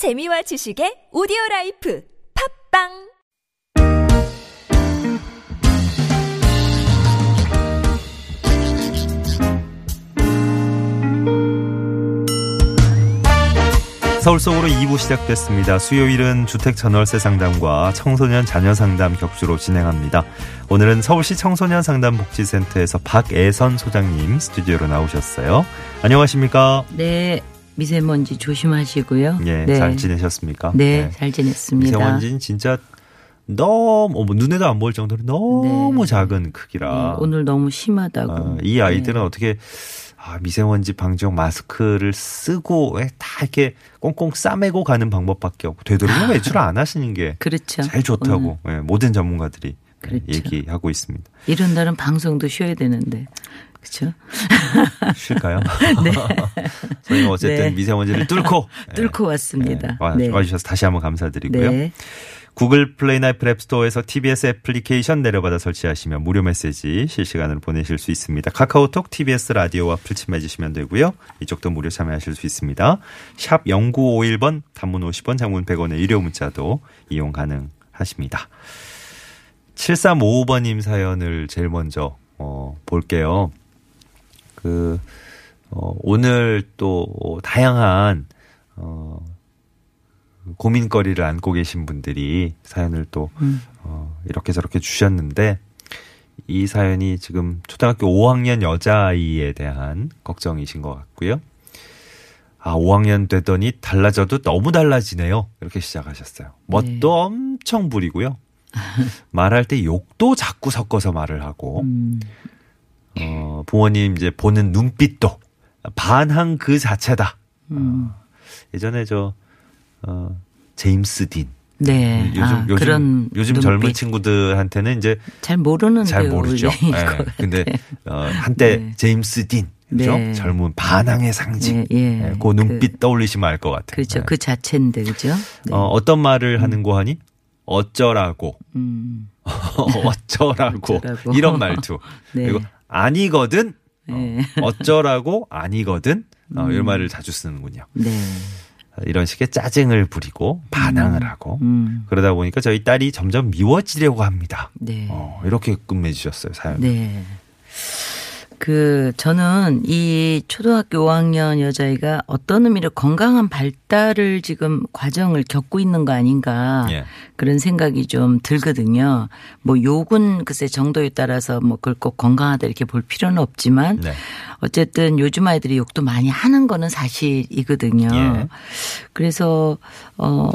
재미와 지식의 오디오 라이프 팟빵 서울 속으로 2부 시작됐습니다. 수요일은 주택 전월세 상담과 청소년 자녀 상담 격주로 진행합니다. 오늘은 서울시 청소년 상담 복지센터에서 박애선 소장님 스튜디오로 나오셨어요. 안녕하십니까? 네, 미세먼지 조심하시고요. 예, 네. 잘 지내셨습니까? 네, 네. 잘 지냈습니다. 미세먼지는 진짜 너무 뭐 눈에도 안 보일 정도로 너무 네. 작은 크기라 네, 오늘 너무 심하다고. 아, 이 아이들은 어떻게 아, 미세먼지 방지용 마스크를 쓰고 왜다 이렇게 꽁꽁 싸매고 가는 방법밖에 없고 되도록이면 외출 안 하시는 게 그렇죠. 제일 좋다고 예, 모든 전문가들이 그렇죠. 얘기하고 있습니다. 이런 날은 방송도 쉬어야 되는데. 그렇죠? 쉴까요? 저희가 어쨌든 네. 미세먼지를 뚫고 예, 뚫고 왔습니다. 예, 와, 네. 와 주셔서 다시 한번 감사드리고요. 네. 구글 플레이나 애플 앱스토어에서 TBS 애플리케이션 내려받아 설치하시면 무료 메시지 실시간으로 보내실 수 있습니다. 카카오톡 TBS 라디오와 플친해 주시면 되고요. 이쪽도 무료 참여하실 수 있습니다. 샵 0951번 단문 50원 장문 100원의 유료 문자도 이용 가능하십니다. 7355번님 사연을 제일 먼저 어, 볼게요. 그 어, 오늘 또 다양한 어, 고민거리를 안고 계신 분들이 사연을 또 음. 어, 이렇게 저렇게 주셨는데 이 사연이 지금 초등학교 5학년 여자아이에 대한 걱정이신 것 같고요. 아, 5학년 되더니 달라져도 너무 달라지네요. 이렇게 시작하셨어요. 멋도 네. 엄청 부리고요. 말할 때 욕도 자꾸 섞어서 말을 하고, 음, 어, 부모님 이제 보는 눈빛도 반항 그 자체다. 음. 예전에 저, 어, 제임스 딘. 네. 요즘, 아, 요즘, 요즘 눈빛. 젊은 친구들한테는 이제 잘 모르는 잘 모르죠. 것 근데. 어, 한때 네. 제임스 딘. 그죠? 네. 젊은 반항의 상징. 예, 예. 예, 그 눈빛 떠올리시면 알 것 같아요. 그렇죠. 예. 그 자체인데, 그죠? 네. 어, 어떤 말을 하는 거 하니? 어쩌라고. 음, 어쩌라고. 어쩌라고. 이런 말투. 네. 그리고 아니거든. 어, 네. 어 쩌라고 아니거든. 어, 음. 이런 말을 자주 쓰는군요. 네. 이런 식의 짜증을 부리고 반항을 하고 음, 그러다 보니까 저희 딸이 점점 미워지려고 합니다. 네. 어, 이렇게 끝맺으셨어요 사연. 네. 그, 저는 이 초등학교 5학년 여자아이가 어떤 의미로 건강한 발달을 지금 과정을 겪고 있는 거 아닌가. 예. 그런 생각이 좀 들거든요. 뭐 욕은 글쎄 정도에 따라서 뭐 그걸 꼭 건강하다 이렇게 볼 필요는 없지만 네. 어쨌든 요즘 아이들이 욕도 많이 하는 거는 사실이거든요. 예. 그래서 어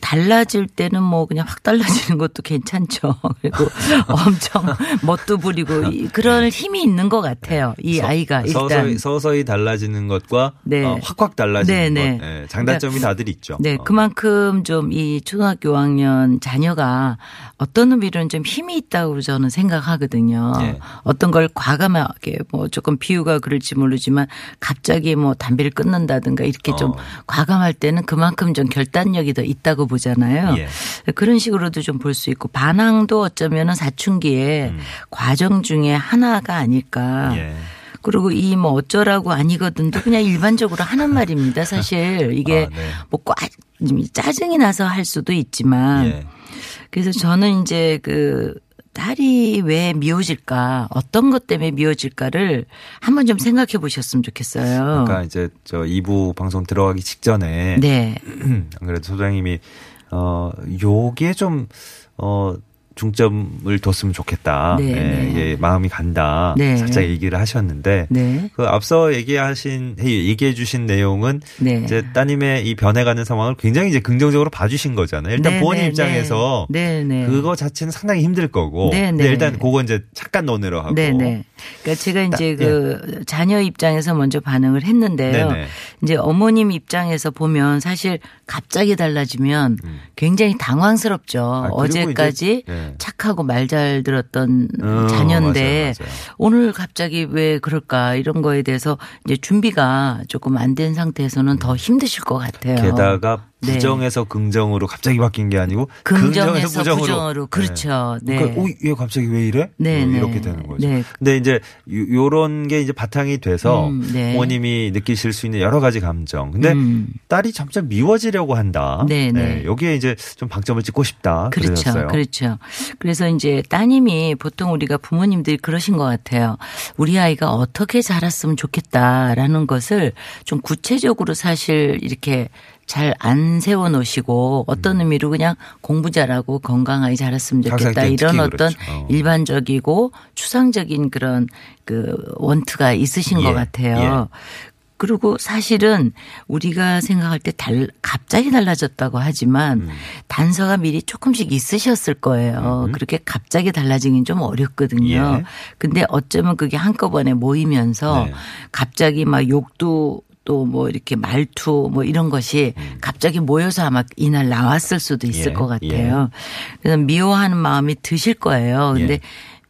달라질 때는 뭐 그냥 확 달라지는 것도 괜찮죠. 그리고 엄청 멋도 부리고 이- 그런 힘이 있는 것 같아요. 이 서- 아이가 일단 서서히, 서서히 달라지는 것과 네. 어, 확확 달라지는 네, 것 네. 예, 장단점이 다들 있죠. 네, 어. 그만큼 좀 이 초등학교 5학년 자녀가 어떤 의미로는 좀 힘이 있다고 저는 생각하거든요. 예. 어떤 걸 과감하게 뭐 조금 비유가 그럴지 모르지만 갑자기 뭐 담배를 끊는다든가 이렇게 좀 어. 과감할 때는 그만큼 좀 결단력이 더 있다고 보 잖아요. 예. 그런 식으로도 좀 볼 수 있고 반항도 어쩌면은 사춘기의 음. 과정 과정 중에 하나가 아닐까. 예. 그리고 이 뭐 어쩌라고 아니거든도 그냥 일반적으로 하는 말입니다. 사실 이게 아, 네. 뭐꽉 짜증이 나서 할 수도 있지만 예. 그래서 저는 이제 그 딸이 왜 미워질까 어떤 것 때문에 미워질까를 한번 좀 생각해 보셨으면 좋겠어요. 그러니까 이제 저 2부 방송 들어가기 직전에 네. 안 그래도 소장님이 어 요게 좀 어 중점을 뒀으면 좋겠다. 네, 예, 네. 이게 마음이 간다. 네. 살짝 얘기를 하셨는데 네. 그 앞서 얘기하신 얘기해 주신 내용은 네. 이제 따님의 이 변해가는 상황을 굉장히 이제 긍정적으로 봐주신 거잖아요. 일단 네, 부모님 네, 입장에서 네, 네. 그거 자체는 상당히 힘들 거고. 네, 근데 네. 일단 그거 이제 잠깐 논의로 하고. 네네. 그러니까 제가 이제 따- 그 자녀 입장에서 먼저 반응을 했는데요. 네네. 이제 어머님 입장에서 보면 사실 갑자기 달라지면 음. 굉장히 당황스럽죠. 그리고 어제까지 네. 착하고 말 잘 들었던 어, 자녀인데 맞아요, 맞아요. 오늘 갑자기 왜 그럴까 이런 거에 대해서 이제 준비가 조금 안 된 상태에서는 더 힘드실 것 같아요. 게다가 네. 부정에서 긍정으로 갑자기 바뀐 게 아니고 긍정에서 부정으로, 그렇죠. 네. 그러니까 어, 얘 갑자기 왜 이래? 네, 뭐 네. 이렇게 되는 거죠. 네. 근데 이제 요- 요런 게 이제 바탕이 돼서 음, 네. 부모님이 느끼실 수 있는 여러 가지 감정. 근데 음. 딸이 점점 미워지려고 한다. 네, 네. 여기에 이제 좀 방점을 찍고 싶다. 그렇죠. 그러셨어요. 그렇죠. 그래서 이제 따님이 보통 우리가 부모님들이 그러신 것 같아요. 우리 아이가 어떻게 자랐으면 좋겠다라는 것을 좀 구체적으로 사실 이렇게 잘 안 세워 놓으시고 어떤 의미로 그냥 공부 잘하고 건강하게 자랐으면 좋겠다 음. 이런 어떤 그렇죠. 어. 일반적이고 추상적인 그런 그 원트가 있으신 예, 것 같아요. 그리고 사실은 우리가 생각할 때 달, 갑자기 달라졌다고 하지만 음. 단서가 미리 조금씩 있으셨을 거예요. 그렇게 갑자기 달라지긴 좀 어렵거든요. 예. 근데 어쩌면 그게 한꺼번에 모이면서 네. 갑자기 막 욕도 또 뭐 이렇게 말투 뭐 이런 것이 갑자기 모여서 아마 이날 나왔을 수도 있을 음. 예, 것 같아요. 그래서 미워하는 마음이 드실 거예요. 근데 예.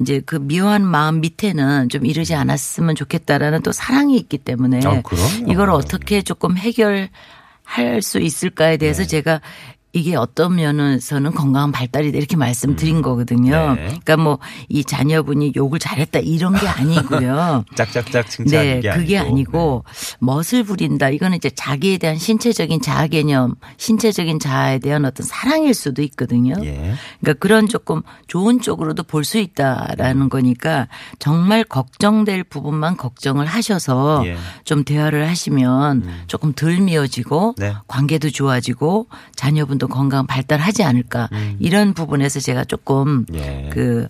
이제 그 미워하는 마음 밑에는 좀 이러지 않았으면 좋겠다라는 또 사랑이 있기 때문에 아. 이걸 어떻게 조금 해결할 수 있을까에 대해서 네. 제가 이게 어떤 면에서는 건강한 발달이다 이렇게 말씀드린 거거든요. 네. 그러니까 뭐 이 자녀분이 욕을 잘했다 이런 게 아니고요. 짝짝짝 칭찬하는 네, 게 그게 아니고. 아니고 멋을 부린다. 이거는 이제 자기에 대한 신체적인 자아 개념, 신체적인 자아에 대한 어떤 사랑일 수도 있거든요. 네. 예. 그러니까 그런 조금 좋은 쪽으로도 볼 수 있다라는 거니까 정말 걱정될 부분만 걱정을 하셔서 예. 음. 좀 대화를 하시면 조금 덜 미워지고 네. 관계도 좋아지고 자녀분도 건강 발달하지 않을까 이런 부분에서 제가 조금 음. 예. 그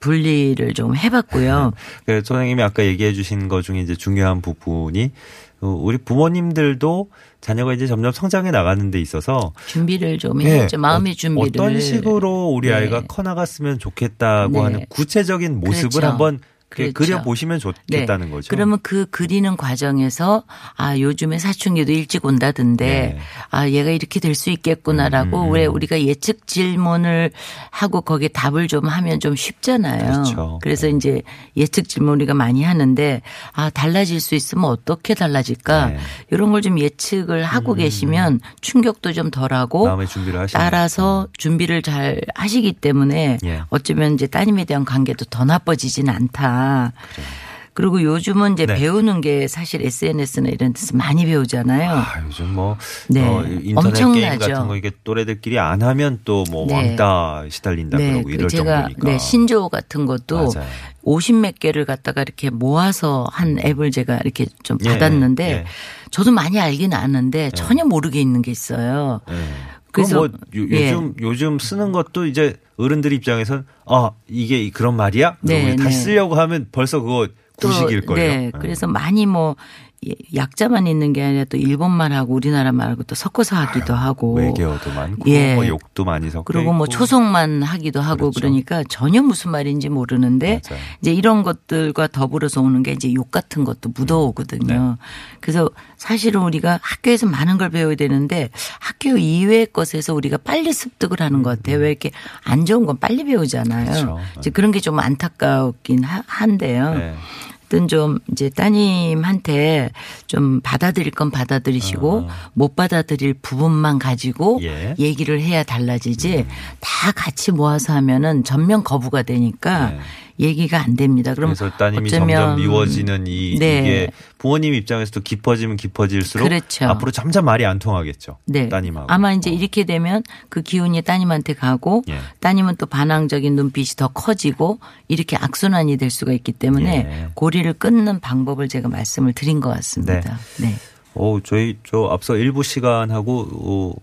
분리를 좀 해봤고요. 그 선생님이 아까 얘기해 주신 것 중에 이제 중요한 부분이 어, 우리 부모님들도 자녀가 이제 점점 성장해 나가는 데 있어서 준비를 좀 예, 해야죠. 마음의 어, 준비를. 어떤 식으로 우리 네. 아이가 커나갔으면 좋겠다고 네. 하는 구체적인 모습을 그렇죠. 한번 그렇죠. 그려 보시면 좋겠다는 거죠. 그러면 그 그리는 과정에서 아 요즘에 사춘기도 일찍 온다던데 네. 아 얘가 이렇게 될 수 있겠구나라고 음, 왜 우리가 예측 질문을 하고 거기에 답을 좀 하면 좀 쉽잖아요. 그렇죠. 래서 네. 이제 예측 질문 우리가 많이 하는데 아 달라질 수 있으면 어떻게 달라질까 네. 음. 이런 걸 좀 예측을 하고 계시면 충격도 좀 덜하고 따라서 준비를 잘 하시기 때문에 예. 어쩌면 이제 따님에 대한 관계도 더 나빠지진 않다. 그리고 요즘은 이제 네. 배우는 게 사실 SNS나 이런 데서 많이 배우잖아요. 아, 요즘 뭐 네. 어, 인터넷 게임 엄청나죠. 같은 거 이게 또래들끼리 안 하면 또뭐 네. 왕따 시달린다 그러고 그 이럴 제가 정도니까. 네, 신조 같은 것도 맞아요. 50몇 개를 갖다가 이렇게 모아서 한 앱을 제가 이렇게 좀 예, 받았는데 예. 저도 많이 알긴 아는데 전혀 모르게 있는 게 있어요. 예. 그래서 뭐 요, 예. 즘 요즘 쓰는 것도 이제 어른들 입장에선 아 이게 그런 말이야? 네, 다시 네. 쓰려고 하면 벌써 그거 구식일 거예요. 네. 예. 그래서 많이 뭐 예, 약자만 있는 게 아니라 또 일본 말하고 우리나라 말하고 또 섞어서 하기도 하고 외계어도 많고 예. 뭐 욕도 많이 섞여 그리고 뭐 있고. 초성만 하기도 하고 그렇죠. 그러니까 전혀 무슨 말인지 모르는데 맞아요. 이제 이런 것들과 더불어서 오는 게 이제 욕 같은 것도 묻어오거든요. 네. 그래서 사실은 우리가 학교에서 많은 걸 배워야 되는데 학교 이외의 것에서 우리가 빨리 습득을 하는 것 같아요. 왜 이렇게 안 좋은 건 빨리 배우잖아요. 그렇죠. 이제 그런 게 좀 안타깝긴 하- 한데요. 네. 하여튼 좀 이제 따님한테 좀 받아들일 건 받아들이시고 못 받아들일 부분만 가지고 예. 얘기를 해야 달라지지 다 같이 모아서 하면은 전면 거부가 되니까 네. 얘기가 안 됩니다. 그럼 그래서 따님이 점점 미워지는 이 네. 이게 부모님 입장에서도 깊어지면 깊어질수록 그렇죠. 앞으로 점점 말이 안 통하겠죠. 네. 따님하고. 아마 이제 어. 이렇게 되면 그 기운이 따님한테 가고 예. 따님은 또 반항적인 눈빛이 더 커지고 이렇게 악순환이 될 수가 있기 때문에 예. 고리를 끊는 방법을 제가 말씀을 드린 것 같습니다. 네. 어, 저희 저 앞서 일부 시간하고 어,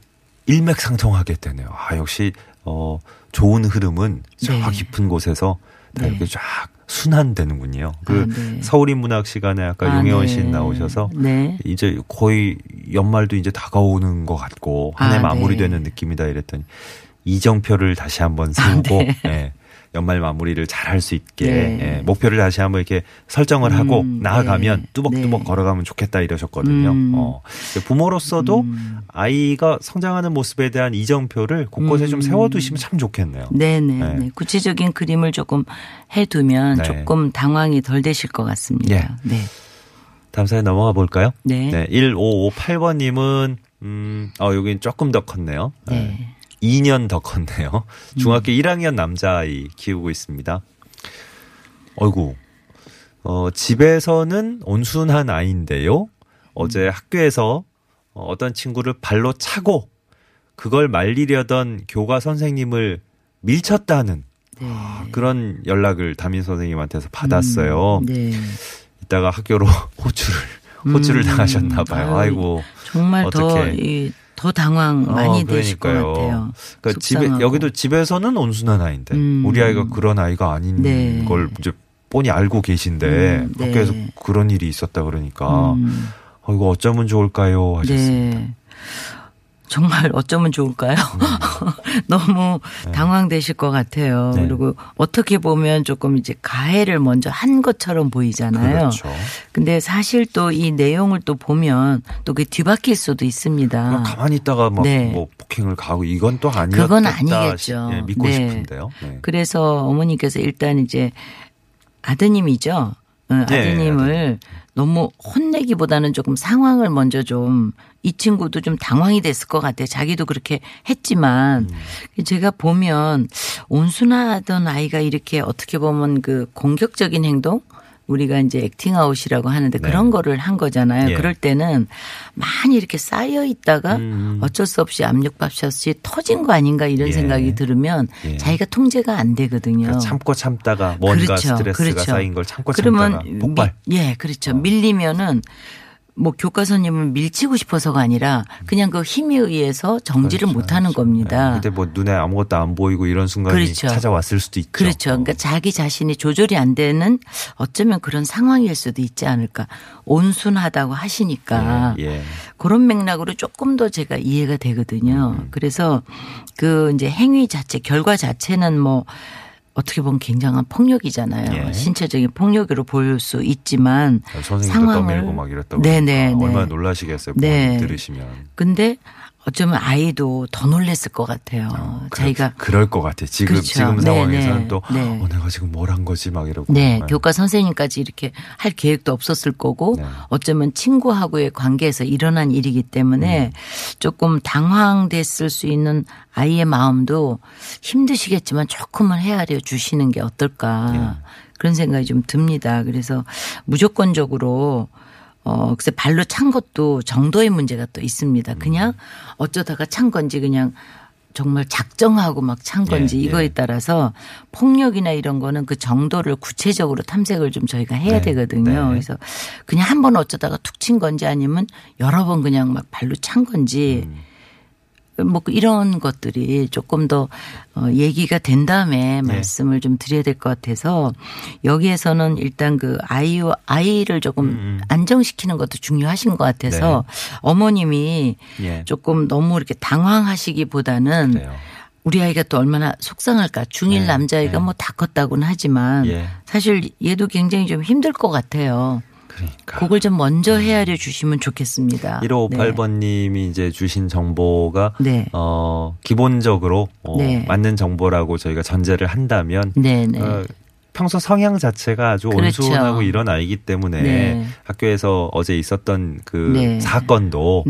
일맥상통하게 되네요. 아, 역시 어, 좋은 흐름은 저 네. 깊은 곳에서 다 네. 이렇게 쫙 순환되는군요. 그 아, 네. 서울인 문학 시간에 아까 아, 용혜원 네. 씨 나오셔서 네. 이제 거의 연말도 이제 다가오는 것 같고 한해 아, 마무리되는 네. 느낌이다 이랬더니 이정표를 다시 한번 세우고 예, 연말 마무리를 잘 할 수 있게 아, 네. 예, 목표를 다시 한번 이렇게 설정을 하고 음, 나아가면 네. 뚜벅뚜벅 네. 걸어가면 좋겠다 이러셨거든요. 음. 어, 부모로서도 아이가 성장하는 모습에 대한 이정표를 곳곳에 좀 세워두시면 참 좋겠네요. 네네. 네. 네. 구체적인 그림을 조금 해두면 네. 조금 당황이 덜 되실 것 같습니다. 예. 네. 다음 사연 넘어가 볼까요? 네. 네, 1558번님은 음, 어, 여긴 조금 더 컸네요. 네. 2년 더 컸네요. 중학교 1학년 남자아이 키우고 있습니다. 어이구. 어, 집에서는 온순한 아이인데요. 어제 학교에서 어, 어떤 친구를 발로 차고 그걸 말리려던 교과 선생님을 밀쳤다는 네. 그런 연락을 담임 선생님한테서 받았어요. 음, 네. 이따가 학교로 호출을 호출을 음. 당하셨나 봐요. 아이고. 정말 더, 어떡해. 이, 더 당황 어, 많이 되실 것. 같아요. 그러니까 집에. 여기도 집에서는 온순한 아이인데 음. 우리 아이가 그런 아이가 아닌 네. 걸 이제 뻔히 알고 계신데 음, 네. 학교에서 그런 일이 있었다 그러니까 음, 어, 이거 어쩌면 좋을까요 하셨습니다. 네. 정말 어쩌면 좋을까요? 음. 너무 당황되실 것 같아요. 네. 그리고 어떻게 보면 조금 이제 가해를 먼저 한 것처럼 보이잖아요. 그렇죠. 근데 사실 또 이 내용을 또 보면 또 그게 뒤바뀔 수도 있습니다. 가만히 있다가 막 네. 뭐 폭행을 가고 이건 또 아니었다. 그건 아니겠죠. 예, 믿고 네. 싶은데요. 네. 그래서 어머니께서 일단 이제 아드님이죠. 어, 네, 아드님을 너무 혼내기보다는 조금 상황을 먼저 좀 이 친구도 좀 당황이 됐을 것 같아요. 자기도 그렇게 했지만 음. 제가 보면 온순하던 아이가 이렇게 어떻게 보면 그 공격적인 행동 우리가 이제 액팅아웃이라고 하는데 네. 그런 거를 한 거잖아요. 예. 그럴 때는 많이 이렇게 쌓여 있다가 음. 어쩔 수 없이 압력밥솥이 터진 거 아닌가 이런 예. 생각이 들으면 예. 자기가 통제가 안 되거든요. 그러니까 참고 참다가 뭔가 그렇죠. 스트레스가 그렇죠. 쌓인 걸 참고 그러면 참다가 폭발. 미- 예, 그렇죠. 밀리면은 뭐 교과서님을 밀치고 싶어서가 아니라 그냥 그 힘에 의해서 정지를 그렇죠, 못 하는 그렇죠. 겁니다. 네. 근데 뭐 눈에 아무것도 안 보이고 이런 순간이 그렇죠. 찾아왔을 수도 있죠. 그렇죠. 그러니까 자기 자신이 조절이 안 되는 어쩌면 그런 상황일 수도 있지 않을까. 온순하다고 하시니까 예, 예. 그런 맥락으로 조금 더 제가 이해가 되거든요. 음. 그래서 그 이제 행위 자체, 결과 자체는 뭐 어떻게 보면 굉장한 폭력이잖아요. 예. 신체적인 폭력으로 보일 수 있지만 선생님도 상황을- 떠밀고 막 이랬다고 네네, 그러니까 네. 얼마나 놀라시겠어요. 네. 들으시면. 근데 어쩌면 아이도 더 놀랬을 것 같아요. 자기가 그, 그럴 것 같아. 지금 그렇죠. 지금 네, 상황에서는 네, 또 네. 어, 내가 지금 뭘 한 거지 막 이러고. 네, 네. 교과 선생님까지 이렇게 할 계획도 없었을 거고 네. 어쩌면 친구하고의 관계에서 일어난 일이기 때문에 음. 조금 당황됐을 수 있는 아이의 마음도 힘드시겠지만 조금은 헤아려 주시는 게 어떨까 네. 그런 생각이 좀 듭니다. 그래서 무조건적으로 어, 글쎄 발로 찬 것도 정도의 문제가 또 있습니다. 음. 그냥 어쩌다가 찬 건지 그냥 정말 작정하고 막 찬 건지 예, 이거에 예. 따라서 폭력이나 이런 거는 그 정도를 구체적으로 탐색을 좀 저희가 해야 네, 되거든요. 네. 그래서 그냥 한 번 어쩌다가 툭 친 건지 아니면 여러 번 그냥 막 발로 찬 건지 음. 뭐 이런 것들이 조금 더 어, 얘기가 된 다음에 네. 말씀을 좀 드려야 될 것 같아서 여기에서는 일단 그 아이와 아이를 조금 음, 안정시키는 것도 중요하신 것 같아서 어머님이 예. 조금 너무 이렇게 당황하시기보다는 그래요. 우리 아이가 또 얼마나 속상할까. 중일 네, 남자아이가 네. 뭐다 컸다고는 하지만 예. 사실 얘도 굉장히 좀 힘들 것 같아요. 그러니까. 그걸 좀 먼저 헤아려 주시면 좋겠습니다. 1558번님이 이제 주신 정보가 네. 어 기본적으로 어, 네. 맞는 정보라고 저희가 전제를 한다면 네, 네. 어, 평소 성향 자체가 아주 그렇죠. 온순하고 이런 아이기 때문에 네. 학교에서 어제 있었던 그 네. 사건도.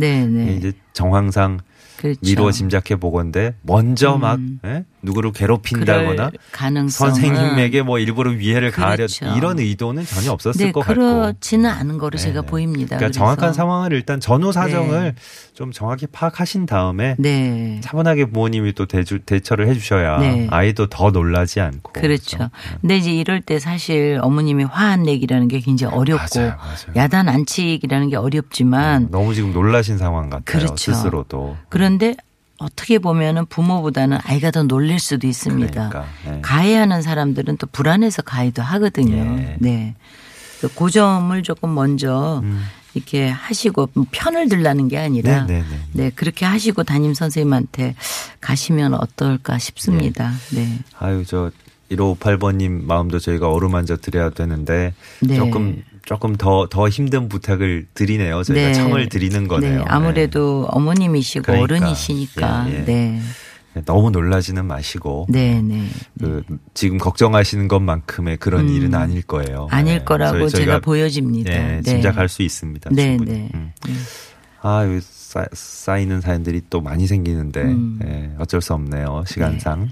이제 정황상 그렇죠. 미루어 짐작해 보건데 먼저 막 음. 예? 누구를 괴롭힌다거나 선생님에게 뭐 일부러 위해를 가하려 그렇죠. 이런 의도는 전혀 없었을 네, 것 같고. 그렇지는 않은 거로 네, 제가 네. 보입니다. 그러니까 그래서. 정확한 상황을 일단 전후 사정을 좀 정확히 파악하신 다음에 네. 차분하게 부모님이 또 대주, 대처를 해주셔야 네. 아이도 더 놀라지 않고. 그렇죠. 그래서, 근데 이제 이럴 때 사실 어머님이 화한 내기라는 게 굉장히 어렵고 맞아요, 맞아요. 야단 안치기라는 게 어렵지만 너무 지금 놀라신 상황 같아요. 그렇죠. 스스로도. 그런데 어떻게 보면은 부모보다는 아이가 더 놀랄 수도 있습니다. 그러니까, 네. 가해하는 사람들은 또 불안해서 가해도 하거든요. 예. 네. 그래서 그 점을 조금 먼저 이렇게 하시고 편을 들라는 게 아니라 네, 네, 네. 네, 그렇게 하시고 담임 선생님한테 가시면 어떨까 싶습니다. 네. 아유, 저 1558번님 마음도 저희가 어루만져 드려야 되는데 네. 조금 조금 더 더 힘든 부탁을 드리네요. 저희가 청을 드리는 거네요. 네, 아무래도 어머님이시고 그러니까. 어른이시니까. 예, 예. 네. 네. 너무 놀라지는 마시고 네, 네. 그 지금 걱정하시는 것만큼의 그런 일은 아닐 거예요. 음. 아닐 네. 거라고 저희- 제가 보여집니다. 네, 네. 짐작할 수 있습니다. 네, 충분히. 네. 음. 네. 아, 여기 쌓, 쌓이는 사연들이 또 많이 생기는데, 음. 예, 어쩔 수 없네요. 시간상.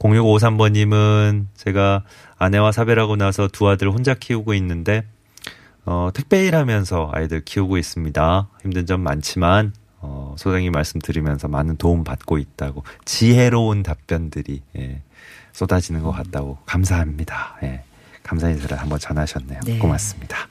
0653번님은 제가 아내와 사별하고 나서 두 아들 혼자 키우고 있는데, 어, 택배 일 하면서 아이들 키우고 있습니다. 힘든 점 많지만, 어, 소장님 말씀 들으면서 많은 도움 받고 있다고, 지혜로운 답변들이, 예, 쏟아지는 것 같다고, 감사합니다. 예, 감사 인사를 한번 전하셨네요. 네. 고맙습니다.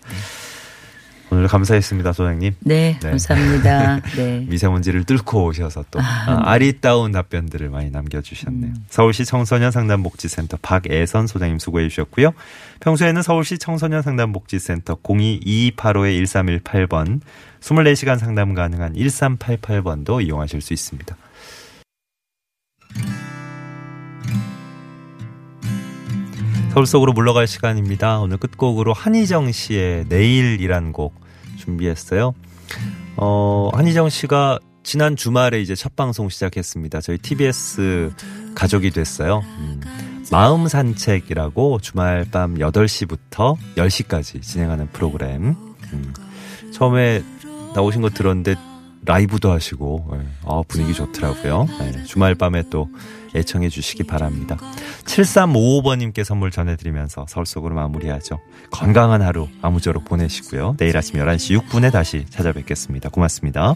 오늘 감사했습니다, 소장님. 네, 네. 감사합니다. 네. 미세먼지를 뚫고 오셔서 또 아, 아리따운 답변들을 많이 남겨주셨네요. 음. 서울시 청소년 상담복지센터 박애선 소장님 수고해 주셨고요. 평소에는 서울시 청소년 상담복지센터 022285-1318번 24시간 상담 가능한 1388번도 이용하실 수 있습니다. 서울 속으로 물러갈 시간입니다. 오늘 끝곡으로 한희정 씨의 내일이란 곡 준비했어요. 어, 한희정 씨가 지난 주말에 이제 첫 방송 시작했습니다. 저희 TBS 가족이 됐어요. 음, 마음 산책이라고 주말 밤 8시부터 10시까지 진행하는 프로그램. 음, 처음에 나오신 거 들었는데 라이브도 하시고 예, 아, 분위기 좋더라고요. 예, 주말 밤에 또 애청해 주시기 바랍니다. 7355번님께 선물 전해드리면서 서울 속으로 마무리하죠. 건강한 하루 아무쪼록 보내시고요. 내일 아침 11시 6분에 다시 찾아뵙겠습니다. 고맙습니다.